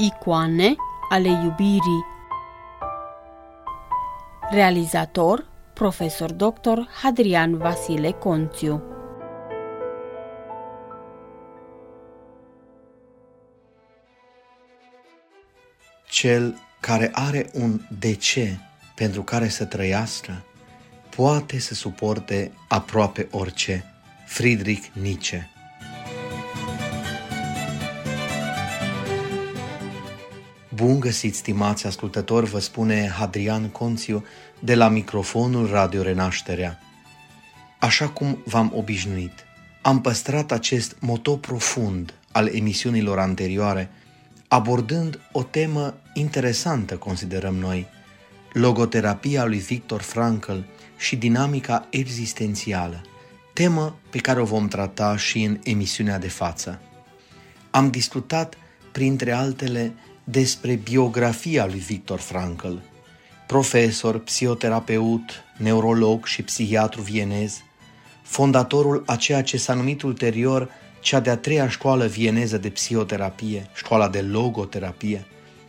Icoane ale iubirii Realizator Profesor Dr. Hadrian Vasile Conțiu Cel care are un de ce pentru care să trăiască, poate să suporte aproape orice. Friedrich Nietzsche Bun găsit, stimați ascultători, vă spune Hadrian Conțiu de la microfonul Radio Renașterea. Așa cum v-am obișnuit, am păstrat acest moto profund al emisiunilor anterioare, abordând o temă interesantă, considerăm noi, logoterapia lui Victor Frankl și dinamica existențială, temă pe care o vom trata și în emisiunea de față. Am discutat, printre altele, despre biografia lui Victor Frankl, profesor, psihoterapeut, neurolog și psihiatru vienez, fondatorul a ceea ce s-a numit ulterior cea de-a treia școală vieneză de psihoterapie, școala de logoterapie,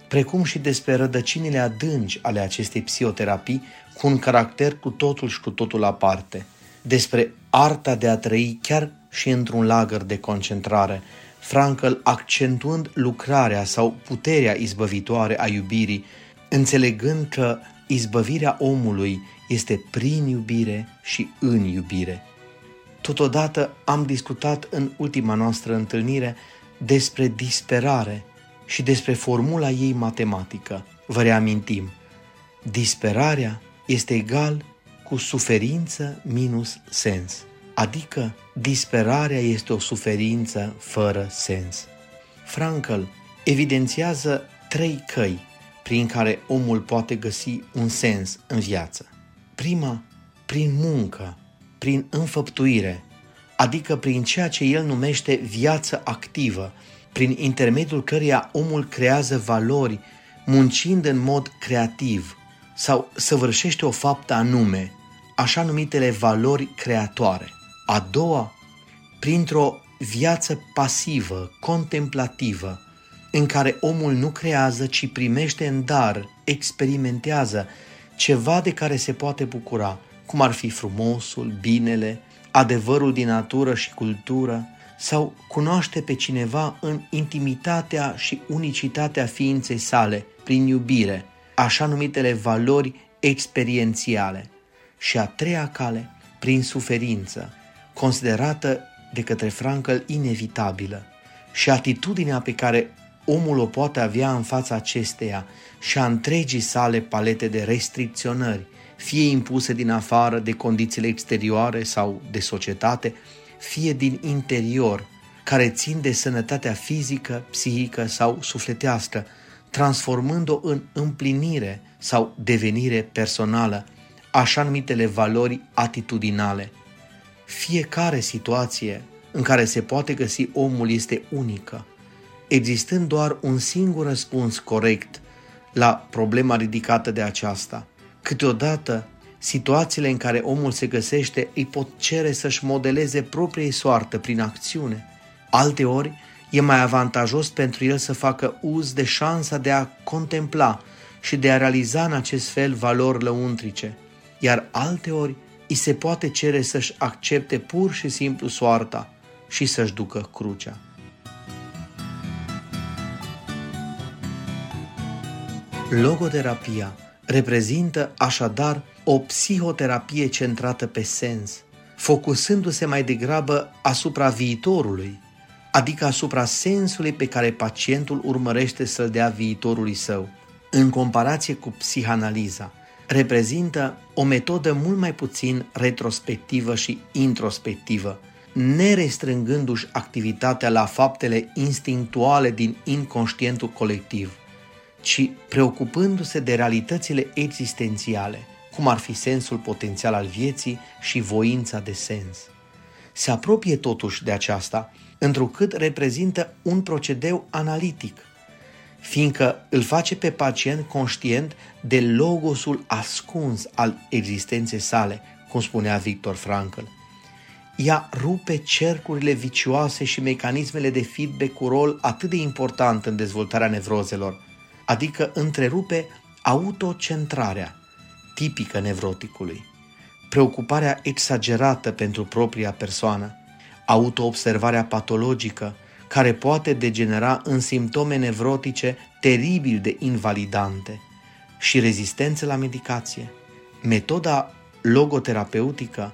precum și despre rădăcinile adânci ale acestei psihoterapii cu un caracter cu totul și cu totul aparte, despre arta de a trăi chiar și într-un lagăr de concentrare, Frankl accentuând lucrarea sau puterea izbăvitoare a iubirii, înțelegând că izbăvirea omului este prin iubire și în iubire. Totodată am discutat în ultima noastră întâlnire despre disperare și despre formula ei matematică. Vă reamintim, disperarea este egal cu suferință minus sens adică disperarea este o suferință fără sens. Frankl evidențiază trei căi prin care omul poate găsi un sens în viață. Prima, prin muncă, prin înfăptuire, adică prin ceea ce el numește viață activă, prin intermediul căreia omul creează valori muncind în mod creativ sau săvârșește o faptă anume, așa numitele valori creatoare. A doua, printr-o viață pasivă, contemplativă, în care omul nu creează, ci primește în dar, experimentează ceva de care se poate bucura, cum ar fi frumosul, binele, adevărul din natură și cultură, sau cunoaște pe cineva în intimitatea și unicitatea ființei sale, prin iubire, așa numitele valori experiențiale. Și a treia cale, prin suferință, considerată de către Frankl inevitabilă. Și atitudinea pe care omul o poate avea în fața acesteia și a întregii sale palete de restricționări, fie impuse din afară de condițiile exterioare sau de societate, fie din interior, care țin de sănătatea fizică, psihică sau sufletească, transformând-o în împlinire sau devenire personală, așa numitele valori atitudinale – fiecare situație în care se poate găsi omul este unică, existând doar un singur răspuns corect la problema ridicată de aceasta. Câteodată, situațiile în care omul se găsește îi pot cere să-și modeleze propriei soartă prin acțiune. Alteori, e mai avantajos pentru el să facă uz de șansa de a contempla și de a realiza în acest fel valori lăuntrice, iar alteori îi se poate cere să-și accepte pur și simplu soarta și să-și ducă crucea. Logoterapia reprezintă așadar o psihoterapie centrată pe sens, focusându-se mai degrabă asupra viitorului, adică asupra sensului pe care pacientul urmărește să-l dea viitorului său, în comparație cu psihanaliza, reprezintă o metodă mult mai puțin retrospectivă și introspectivă, nerestrângându-și activitatea la faptele instinctuale din inconștientul colectiv, ci preocupându-se de realitățile existențiale, cum ar fi sensul potențial al vieții și voința de sens. Se apropie totuși de aceasta, întrucât reprezintă un procedeu analitic, fiindcă îl face pe pacient conștient de logosul ascuns al existenței sale, cum spunea Victor Frankl. ea rupe cercurile vicioase și mecanismele de feedback cu rol atât de important în dezvoltarea nevrozelor, adică întrerupe autocentrarea, tipică nevroticului, preocuparea exagerată pentru propria persoană, autoobservarea patologică, care poate degenera în simptome nevrotice teribil de invalidante și rezistență la medicație. Metoda logoterapeutică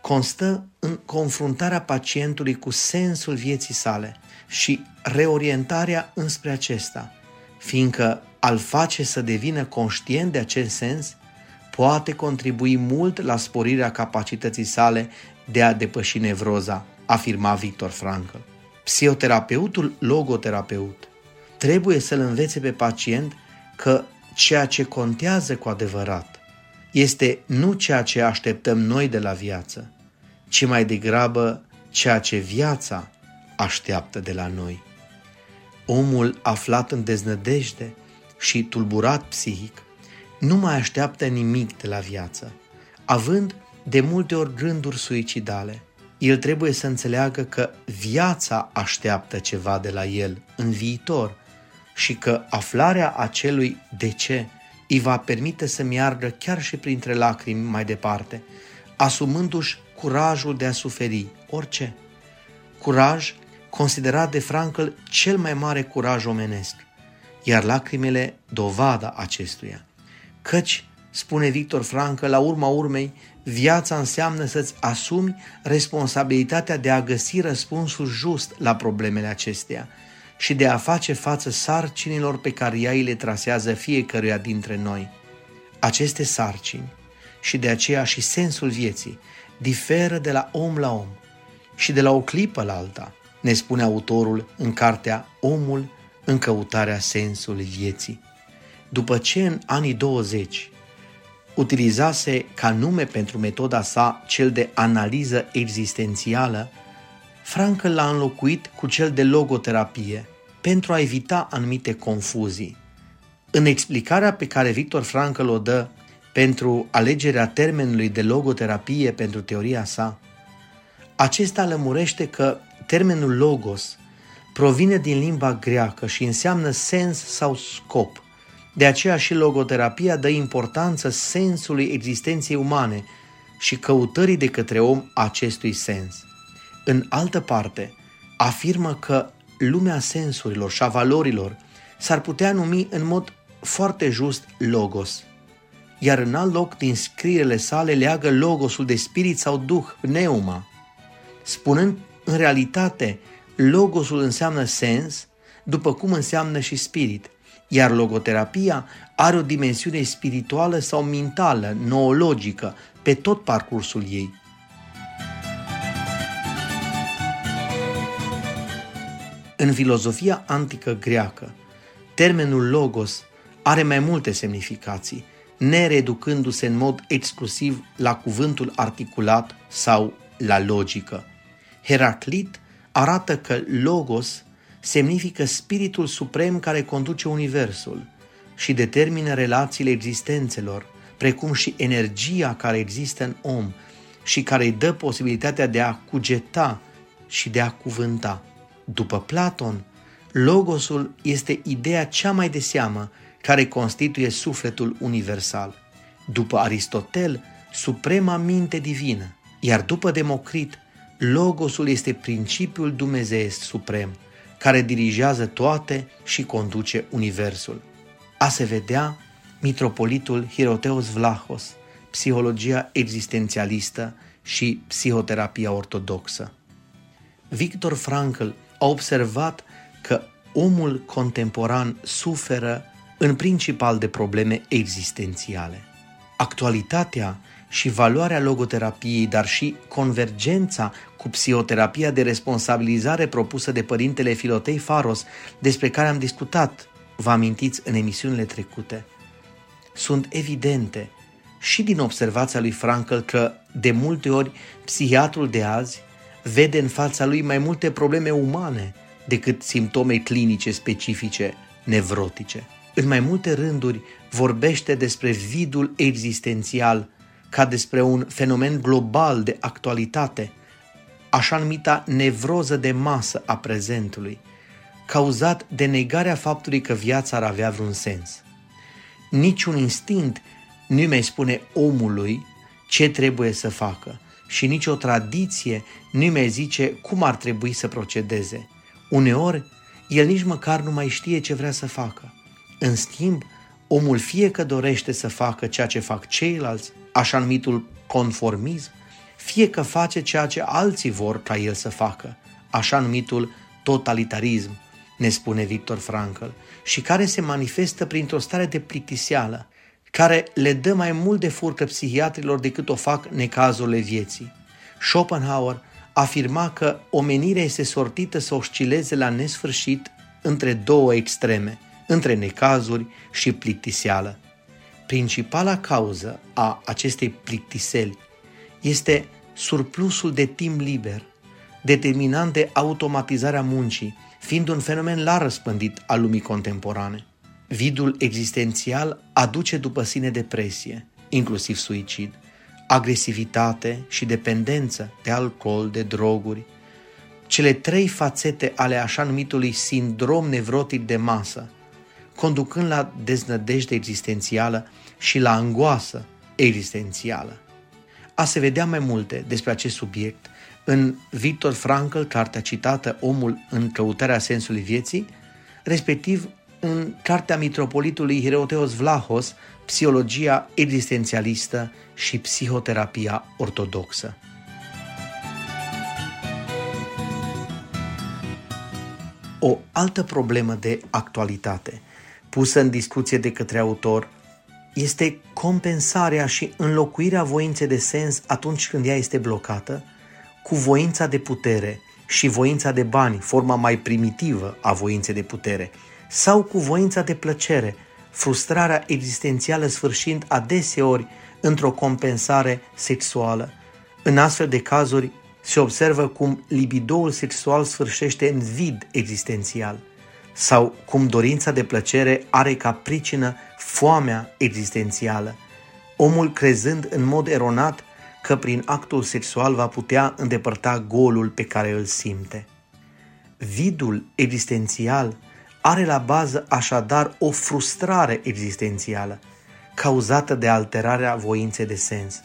constă în confruntarea pacientului cu sensul vieții sale și reorientarea înspre acesta, fiindcă al face să devină conștient de acest sens poate contribui mult la sporirea capacității sale de a depăși nevroza, afirma Victor Frankl. Psihoterapeutul logoterapeut trebuie să-l învețe pe pacient că ceea ce contează cu adevărat este nu ceea ce așteptăm noi de la viață, ci mai degrabă ceea ce viața așteaptă de la noi. Omul aflat în deznădejde și tulburat psihic nu mai așteaptă nimic de la viață, având de multe ori gânduri suicidale. El trebuie să înțeleagă că viața așteaptă ceva de la el în viitor și că aflarea acelui de ce îi va permite să meargă chiar și printre lacrimi mai departe, asumându-și curajul de a suferi orice. Curaj considerat de Frankl cel mai mare curaj omenesc, iar lacrimile dovada acestuia. Căci, spune Victor Frankl, la urma urmei, viața înseamnă să-ți asumi responsabilitatea de a găsi răspunsul just la problemele acestea și de a face față sarcinilor pe care ea îi le trasează fiecăruia dintre noi. Aceste sarcini și de aceea și sensul vieții diferă de la om la om și de la o clipă la alta, ne spune autorul în cartea Omul în căutarea sensului vieții. După ce în anii 20 utilizase ca nume pentru metoda sa cel de analiză existențială, Frankl l-a înlocuit cu cel de logoterapie pentru a evita anumite confuzii. În explicarea pe care Victor Frankl o dă pentru alegerea termenului de logoterapie pentru teoria sa, acesta lămurește că termenul logos provine din limba greacă și înseamnă sens sau scop. De aceea și logoterapia dă importanță sensului existenței umane și căutării de către om acestui sens. În altă parte, afirmă că lumea sensurilor și a valorilor s-ar putea numi în mod foarte just logos – iar în alt loc din scrierile sale leagă logosul de spirit sau duh, pneuma, spunând în realitate logosul înseamnă sens, după cum înseamnă și spirit, iar logoterapia are o dimensiune spirituală sau mentală, noologică, pe tot parcursul ei. În filozofia antică greacă, termenul logos are mai multe semnificații, nereducându-se în mod exclusiv la cuvântul articulat sau la logică. Heraclit arată că logos semnifică spiritul suprem care conduce universul și determină relațiile existențelor, precum și energia care există în om și care îi dă posibilitatea de a cugeta și de a cuvânta. După Platon, logosul este ideea cea mai de seamă care constituie sufletul universal. După Aristotel, suprema minte divină, iar după Democrit, Logosul este principiul dumnezeiesc suprem, care dirigează toate și conduce universul. A se vedea mitropolitul Hiroteos Vlahos, psihologia existențialistă și psihoterapia ortodoxă. Victor Frankl a observat că omul contemporan suferă în principal de probleme existențiale. Actualitatea și valoarea logoterapiei, dar și convergența cu psihoterapia de responsabilizare propusă de părintele Filotei Faros, despre care am discutat, vă amintiți, în emisiunile trecute, sunt evidente și din observația lui Frankl că, de multe ori, psihiatrul de azi vede în fața lui mai multe probleme umane decât simptome clinice specifice nevrotice. În mai multe rânduri vorbește despre vidul existențial ca despre un fenomen global de actualitate, așa numita nevroză de masă a prezentului, cauzat de negarea faptului că viața ar avea vreun sens. Niciun instinct nu mai spune omului ce trebuie să facă și nicio tradiție nu mai zice cum ar trebui să procedeze. Uneori, el nici măcar nu mai știe ce vrea să facă. În schimb, omul fie că dorește să facă ceea ce fac ceilalți, așa numitul conformism, fie că face ceea ce alții vor ca el să facă, așa numitul totalitarism, ne spune Victor Frankl, și care se manifestă printr-o stare de plictiseală, care le dă mai mult de furcă psihiatrilor decât o fac necazurile vieții. Schopenhauer afirma că omenirea este sortită să oscileze la nesfârșit între două extreme, între necazuri și plictiseală. Principala cauză a acestei plictiseli este surplusul de timp liber, determinant de automatizarea muncii, fiind un fenomen la răspândit al lumii contemporane. Vidul existențial aduce după sine depresie, inclusiv suicid, agresivitate și dependență de alcool, de droguri, cele trei fațete ale așa numitului sindrom nevrotic de masă, conducând la deznădejde existențială și la angoasă existențială. A se vedea mai multe despre acest subiect în Victor Frankl, cartea citată Omul în căutarea sensului vieții, respectiv în cartea mitropolitului Hiroteos Vlahos, Psihologia existențialistă și psihoterapia ortodoxă. O altă problemă de actualitate pusă în discuție de către autor este compensarea și înlocuirea voinței de sens atunci când ea este blocată cu voința de putere și voința de bani, forma mai primitivă a voinței de putere, sau cu voința de plăcere, frustrarea existențială sfârșind adeseori într-o compensare sexuală. În astfel de cazuri se observă cum libidoul sexual sfârșește în vid existențial sau cum dorința de plăcere are ca pricină foamea existențială, omul crezând în mod eronat că prin actul sexual va putea îndepărta golul pe care îl simte. Vidul existențial are la bază așadar o frustrare existențială, cauzată de alterarea voinței de sens.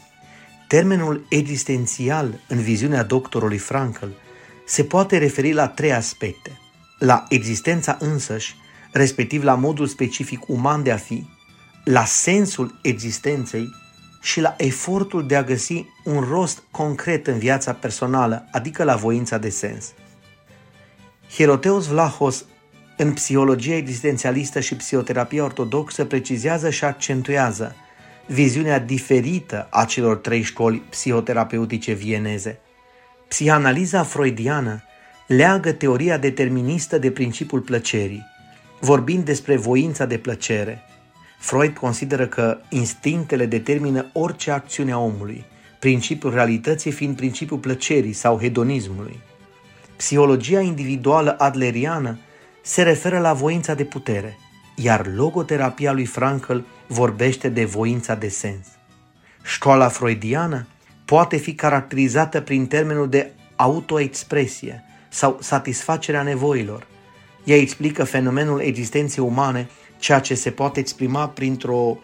Termenul existențial în viziunea doctorului Frankl se poate referi la trei aspecte. La existența însăși, respectiv la modul specific uman de a fi, la sensul existenței și la efortul de a găsi un rost concret în viața personală, adică la voința de sens. Hieroteos Vlahos, în psihologia existențialistă și psihoterapia ortodoxă, precizează și accentuează viziunea diferită a celor trei școli psihoterapeutice vieneze. Psihanaliza freudiană leagă teoria deterministă de principiul plăcerii, vorbind despre voința de plăcere – Freud consideră că instinctele determină orice acțiune a omului, principiul realității fiind principiul plăcerii sau hedonismului. Psihologia individuală adleriană se referă la voința de putere, iar logoterapia lui Frankl vorbește de voința de sens. Școala freudiană poate fi caracterizată prin termenul de autoexpresie sau satisfacerea nevoilor. Ea explică fenomenul existenței umane ceea ce se poate exprima printr-o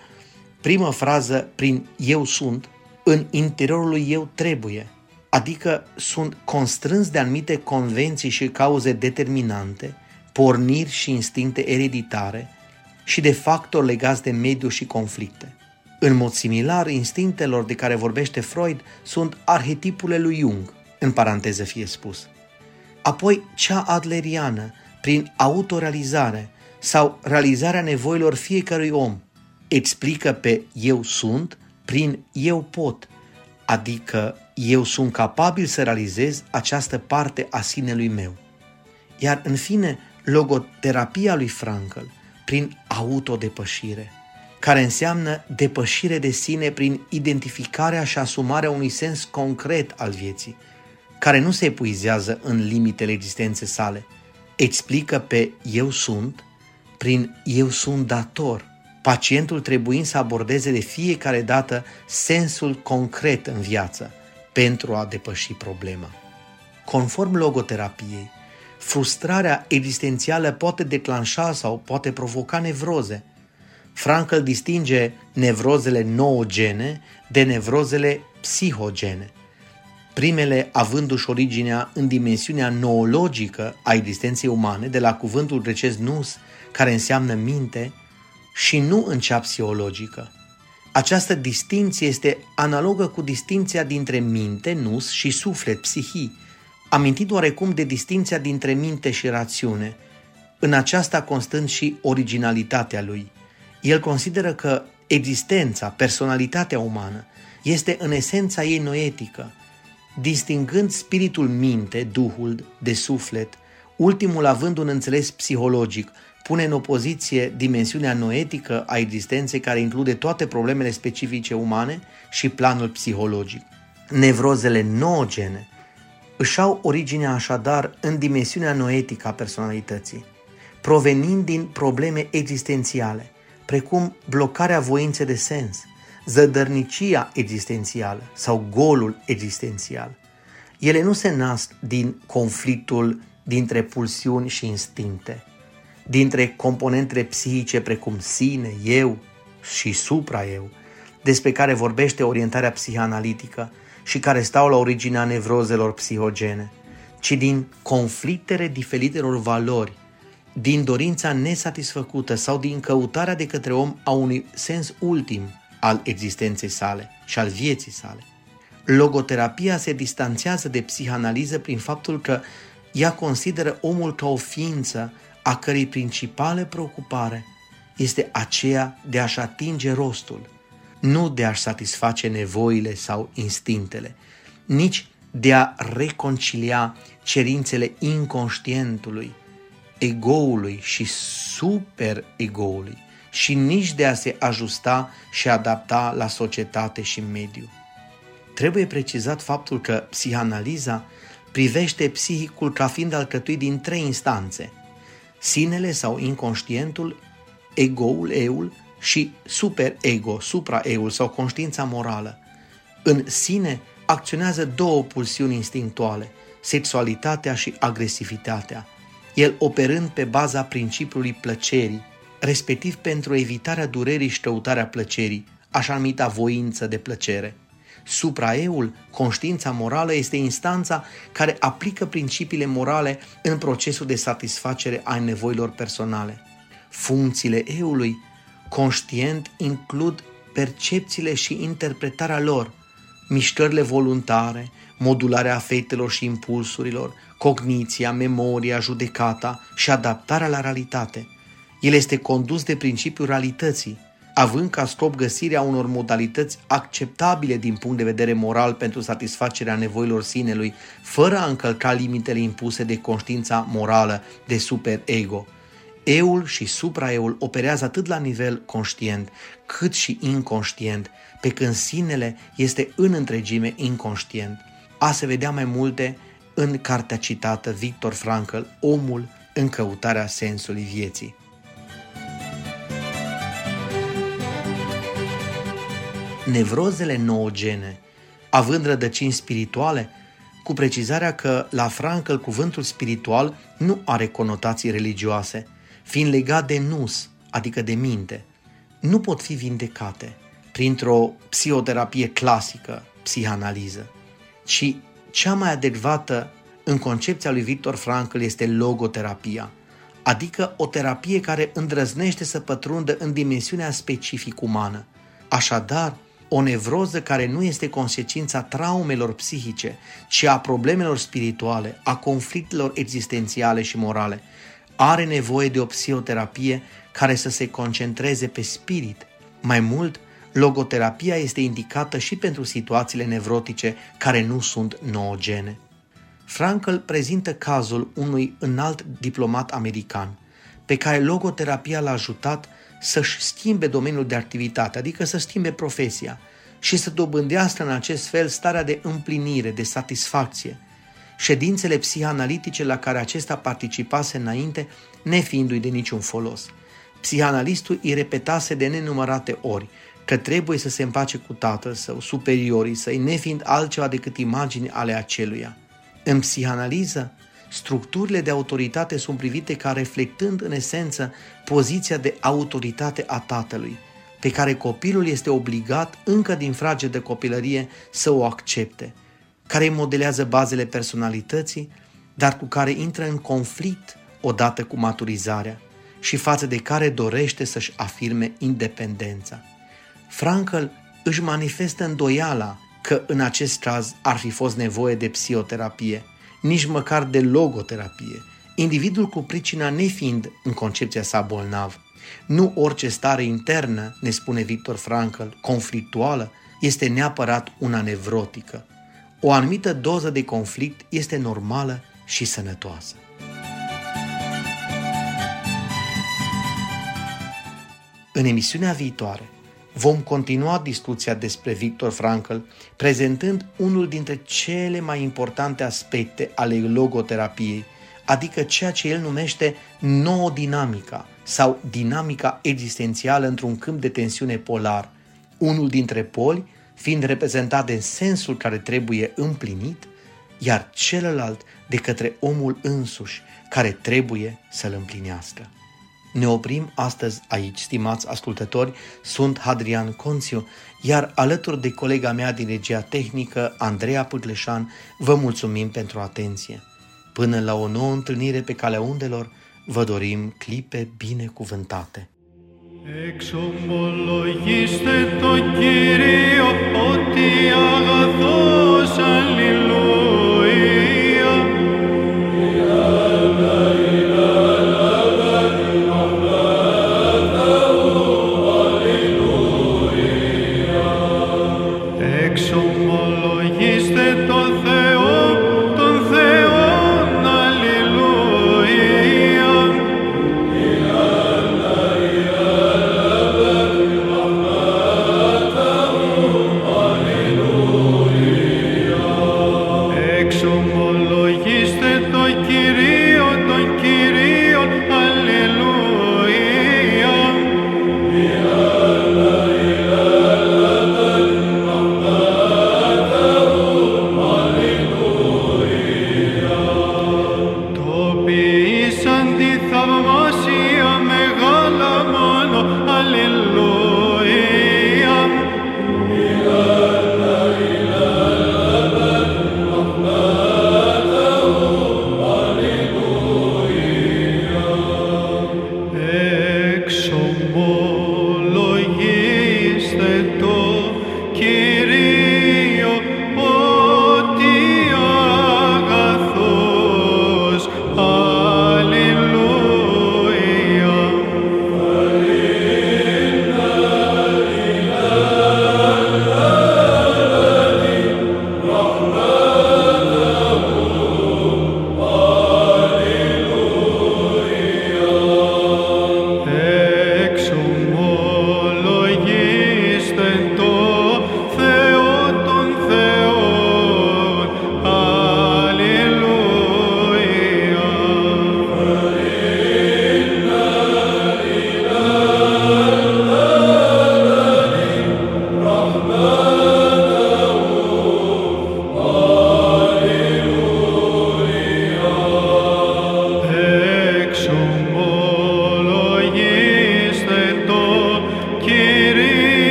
primă frază prin eu sunt, în interiorul lui eu trebuie, adică sunt constrâns de anumite convenții și cauze determinante, porniri și instincte ereditare și de factori legați de mediu și conflicte. În mod similar, instinctelor de care vorbește Freud sunt arhetipurile lui Jung, în paranteză fie spus. Apoi, cea adleriană, prin autorealizare, sau realizarea nevoilor fiecărui om. Explică pe eu sunt prin eu pot, adică eu sunt capabil să realizez această parte a sinelui meu. Iar în fine, logoterapia lui Frankl prin autodepășire, care înseamnă depășire de sine prin identificarea și asumarea unui sens concret al vieții, care nu se epuizează în limitele existenței sale, explică pe eu sunt prin eu sunt dator, pacientul trebuind să abordeze de fiecare dată sensul concret în viață pentru a depăși problema. Conform logoterapiei, frustrarea existențială poate declanșa sau poate provoca nevroze. Frankl distinge nevrozele noogene de nevrozele psihogene, primele avându-și originea în dimensiunea noologică a existenței umane, de la cuvântul grecesc nus, care înseamnă minte, și nu în cea psihologică. Această distinție este analogă cu distinția dintre minte, nus și suflet, psihii, amintit oarecum de distinția dintre minte și rațiune, în aceasta constând și originalitatea lui. El consideră că existența, personalitatea umană, este în esența ei noetică, distingând spiritul minte, duhul, de suflet, ultimul având un înțeles psihologic, pune în opoziție dimensiunea noetică a existenței care include toate problemele specifice umane și planul psihologic. Nevrozele noogene își au originea așadar în dimensiunea noetică a personalității, provenind din probleme existențiale, precum blocarea voinței de sens, zădărnicia existențială sau golul existențial. Ele nu se nasc din conflictul dintre pulsiuni și instincte, dintre componentele psihice precum sine, eu și supra-eu, despre care vorbește orientarea psihanalitică și care stau la originea nevrozelor psihogene, ci din conflictele diferitelor valori, din dorința nesatisfăcută sau din căutarea de către om a unui sens ultim al existenței sale și al vieții sale. Logoterapia se distanțează de psihanaliză prin faptul că ea consideră omul ca o ființă a cărei principală preocupare este aceea de a-și atinge rostul, nu de a-și satisface nevoile sau instinctele, nici de a reconcilia cerințele inconștientului, egoului și super-egoului și nici de a se ajusta și adapta la societate și mediu. Trebuie precizat faptul că psihanaliza privește psihicul ca fiind alcătuit din trei instanțe – sinele sau inconștientul, egoul, eul și superego, supraeul sau conștiința morală. În sine acționează două pulsiuni instinctuale, sexualitatea și agresivitatea, el operând pe baza principiului plăcerii, respectiv pentru evitarea durerii și căutarea plăcerii, așa numita voință de plăcere. Supraeul, conștiința morală, este instanța care aplică principiile morale în procesul de satisfacere a nevoilor personale. Funcțiile eului, conștient, includ percepțiile și interpretarea lor, mișcările voluntare, modularea afectelor și impulsurilor, cogniția, memoria, judecata și adaptarea la realitate. El este condus de principiul realității, având ca scop găsirea unor modalități acceptabile din punct de vedere moral pentru satisfacerea nevoilor sinelui, fără a încălca limitele impuse de conștiința morală de superego. Eul și supraeul operează atât la nivel conștient, cât și inconștient, pe când sinele este în întregime inconștient. A se vedea mai multe în cartea citată Victor Frankl, Omul în căutarea sensului vieții. Nevrozele noogene, având rădăcini spirituale, cu precizarea că la Frankl cuvântul spiritual nu are conotații religioase, fiind legat de nus, adică de minte, nu pot fi vindecate printr-o psihoterapie clasică, psihanaliză, ci cea mai adecvată în concepția lui Victor Frankl este logoterapia, adică o terapie care îndrăznește să pătrundă în dimensiunea specific umană. Așadar, o nevroză care nu este consecința traumelor psihice, ci a problemelor spirituale, a conflictelor existențiale și morale, are nevoie de o psihoterapie care să se concentreze pe spirit. Mai mult, logoterapia este indicată și pentru situațiile nevrotice care nu sunt noogene. Frankl prezintă cazul unui înalt diplomat american, pe care logoterapia l-a ajutat să-și schimbe domeniul de activitate, adică să schimbe profesia și să dobândească în acest fel starea de împlinire, de satisfacție. Ședințele psihanalitice la care acesta participase înainte, nefiindu-i de niciun folos. Psihanalistul îi repetase de nenumărate ori că trebuie să se împace cu tatăl său, superiorii săi, nefiind altceva decât imagini ale aceluia. În psihanaliză, structurile de autoritate sunt privite ca reflectând în esență poziția de autoritate a tatălui, pe care copilul este obligat încă din frage de copilărie să o accepte, care îi modelează bazele personalității, dar cu care intră în conflict odată cu maturizarea și față de care dorește să-și afirme independența. Frankl își manifestă îndoiala că în acest caz ar fi fost nevoie de psihoterapie, nici măcar de logoterapie, individul cu pricina nefiind în concepția sa bolnav. Nu orice stare internă, ne spune Victor Frankl, conflictuală, este neapărat una nevrotică. O anumită doză de conflict este normală și sănătoasă. În emisiunea viitoare vom continua discuția despre Victor Frankl, prezentând unul dintre cele mai importante aspecte ale logoterapiei, adică ceea ce el numește nouă dinamica sau dinamica existențială într-un câmp de tensiune polar, unul dintre poli fiind reprezentat în sensul care trebuie împlinit, iar celălalt de către omul însuși care trebuie să-l împlinească. Ne oprim astăzi aici, stimați ascultători, sunt Hadrian Conțiu, iar alături de colega mea din regia tehnică, Andreea Pârleșan, vă mulțumim pentru atenție. Până la o nouă întâlnire pe calea undelor, vă dorim clipe binecuvântate. Εξομολογήστε το Κύριο ότι αγαθός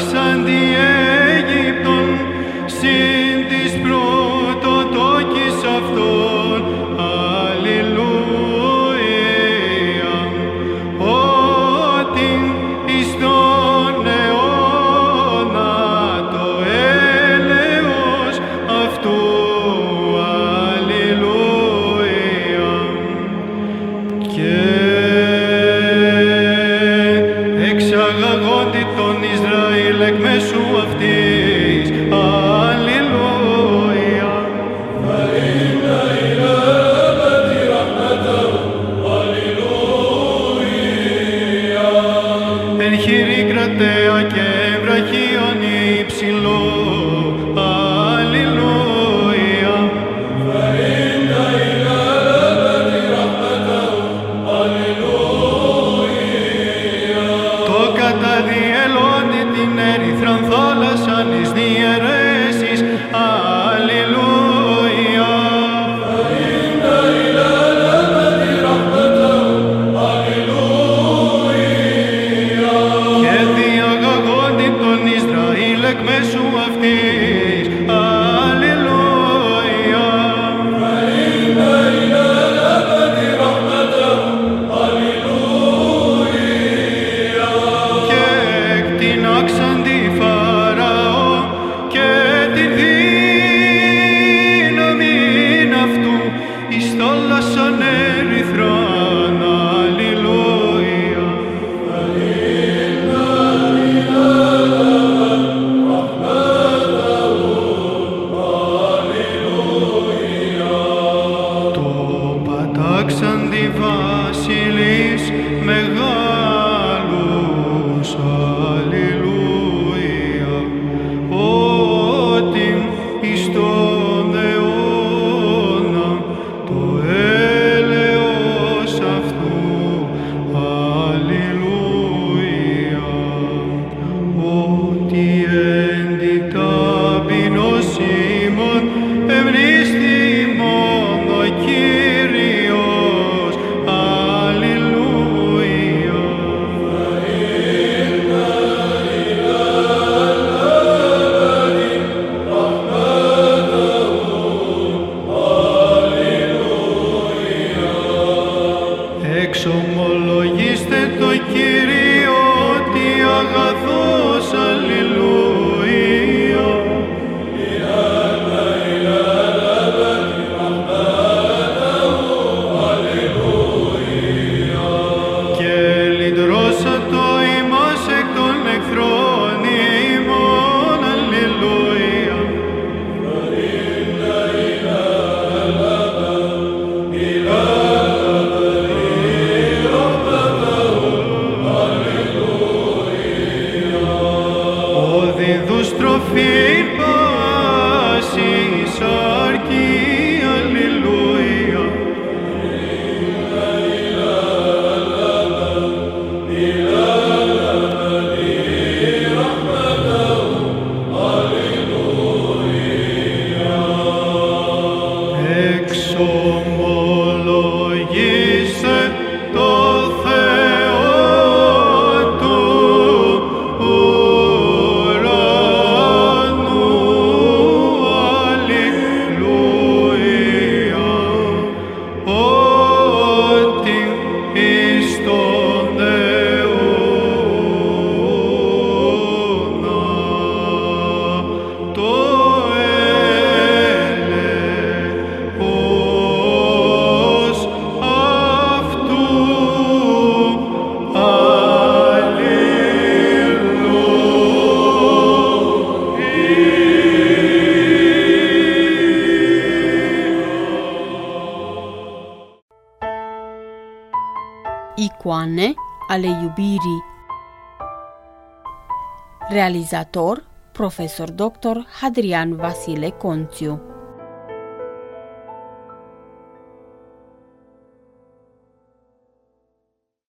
Aksan Realizator Profesor Dr. Hadrian Vasile Conțiu